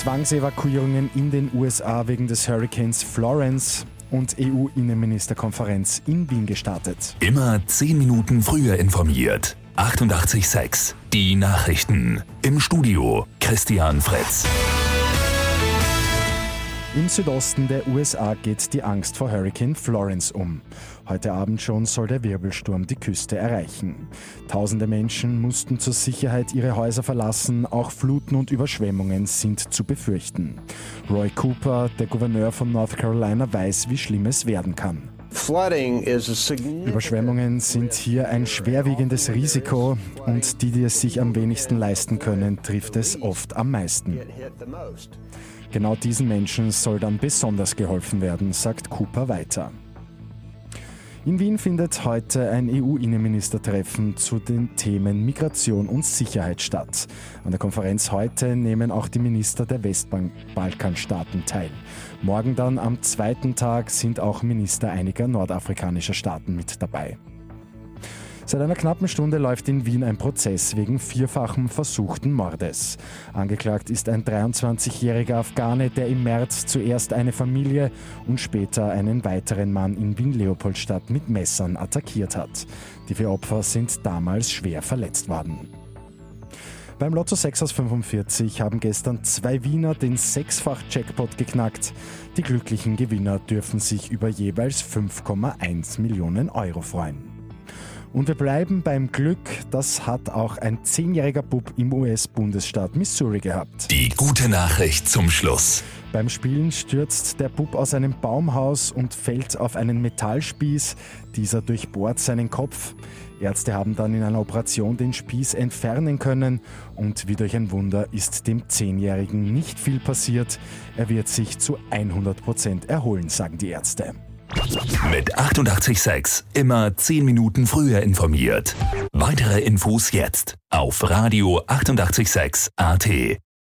Zwangsevakuierungen in den USA wegen des Hurricanes Florence und EU-Innenministerkonferenz in Wien gestartet. Immer zehn Minuten früher informiert. 88.6 Die Nachrichten. Im Studio Christian Fritz. Im Südosten der USA geht die Angst vor Hurricane Florence um. Heute Abend schon soll der Wirbelsturm die Küste erreichen. Tausende Menschen mussten zur Sicherheit ihre Häuser verlassen, auch Fluten und Überschwemmungen sind zu befürchten. Roy Cooper, der Gouverneur von North Carolina, weiß, wie schlimm es werden kann. Überschwemmungen sind hier ein schwerwiegendes Risiko und die, die es sich am wenigsten leisten können, trifft es oft am meisten. Genau diesen Menschen soll dann besonders geholfen werden, sagt Cooper weiter. In Wien findet heute ein EU-Innenministertreffen zu den Themen Migration und Sicherheit statt. An der Konferenz heute nehmen auch die Minister der Westbalkanstaaten teil. Morgen dann am zweiten Tag sind auch Minister einiger nordafrikanischer Staaten mit dabei. Seit einer knappen Stunde läuft in Wien ein Prozess wegen vierfachen versuchten Mordes. Angeklagt ist ein 23-jähriger Afghane, der im März zuerst eine Familie und später einen weiteren Mann in Wien-Leopoldstadt mit Messern attackiert hat. Die vier Opfer sind damals schwer verletzt worden. Beim Lotto 6 aus 45 haben gestern zwei Wiener den Sechsfach-Jackpot geknackt. Die glücklichen Gewinner dürfen sich über jeweils 5,1 Millionen Euro freuen. Und wir bleiben beim Glück, das hat auch ein zehnjähriger Bub im US-Bundesstaat Missouri gehabt. Die gute Nachricht zum Schluss. Beim Spielen stürzt der Bub aus einem Baumhaus und fällt auf einen Metallspieß. Dieser durchbohrt seinen Kopf. Ärzte haben dann in einer Operation den Spieß entfernen können und wie durch ein Wunder ist dem Zehnjährigen nicht viel passiert. Er wird sich zu 100 Prozent erholen, sagen die Ärzte. Mit 886 immer 10 Minuten früher informiert. Weitere Infos jetzt auf Radio 886 AT.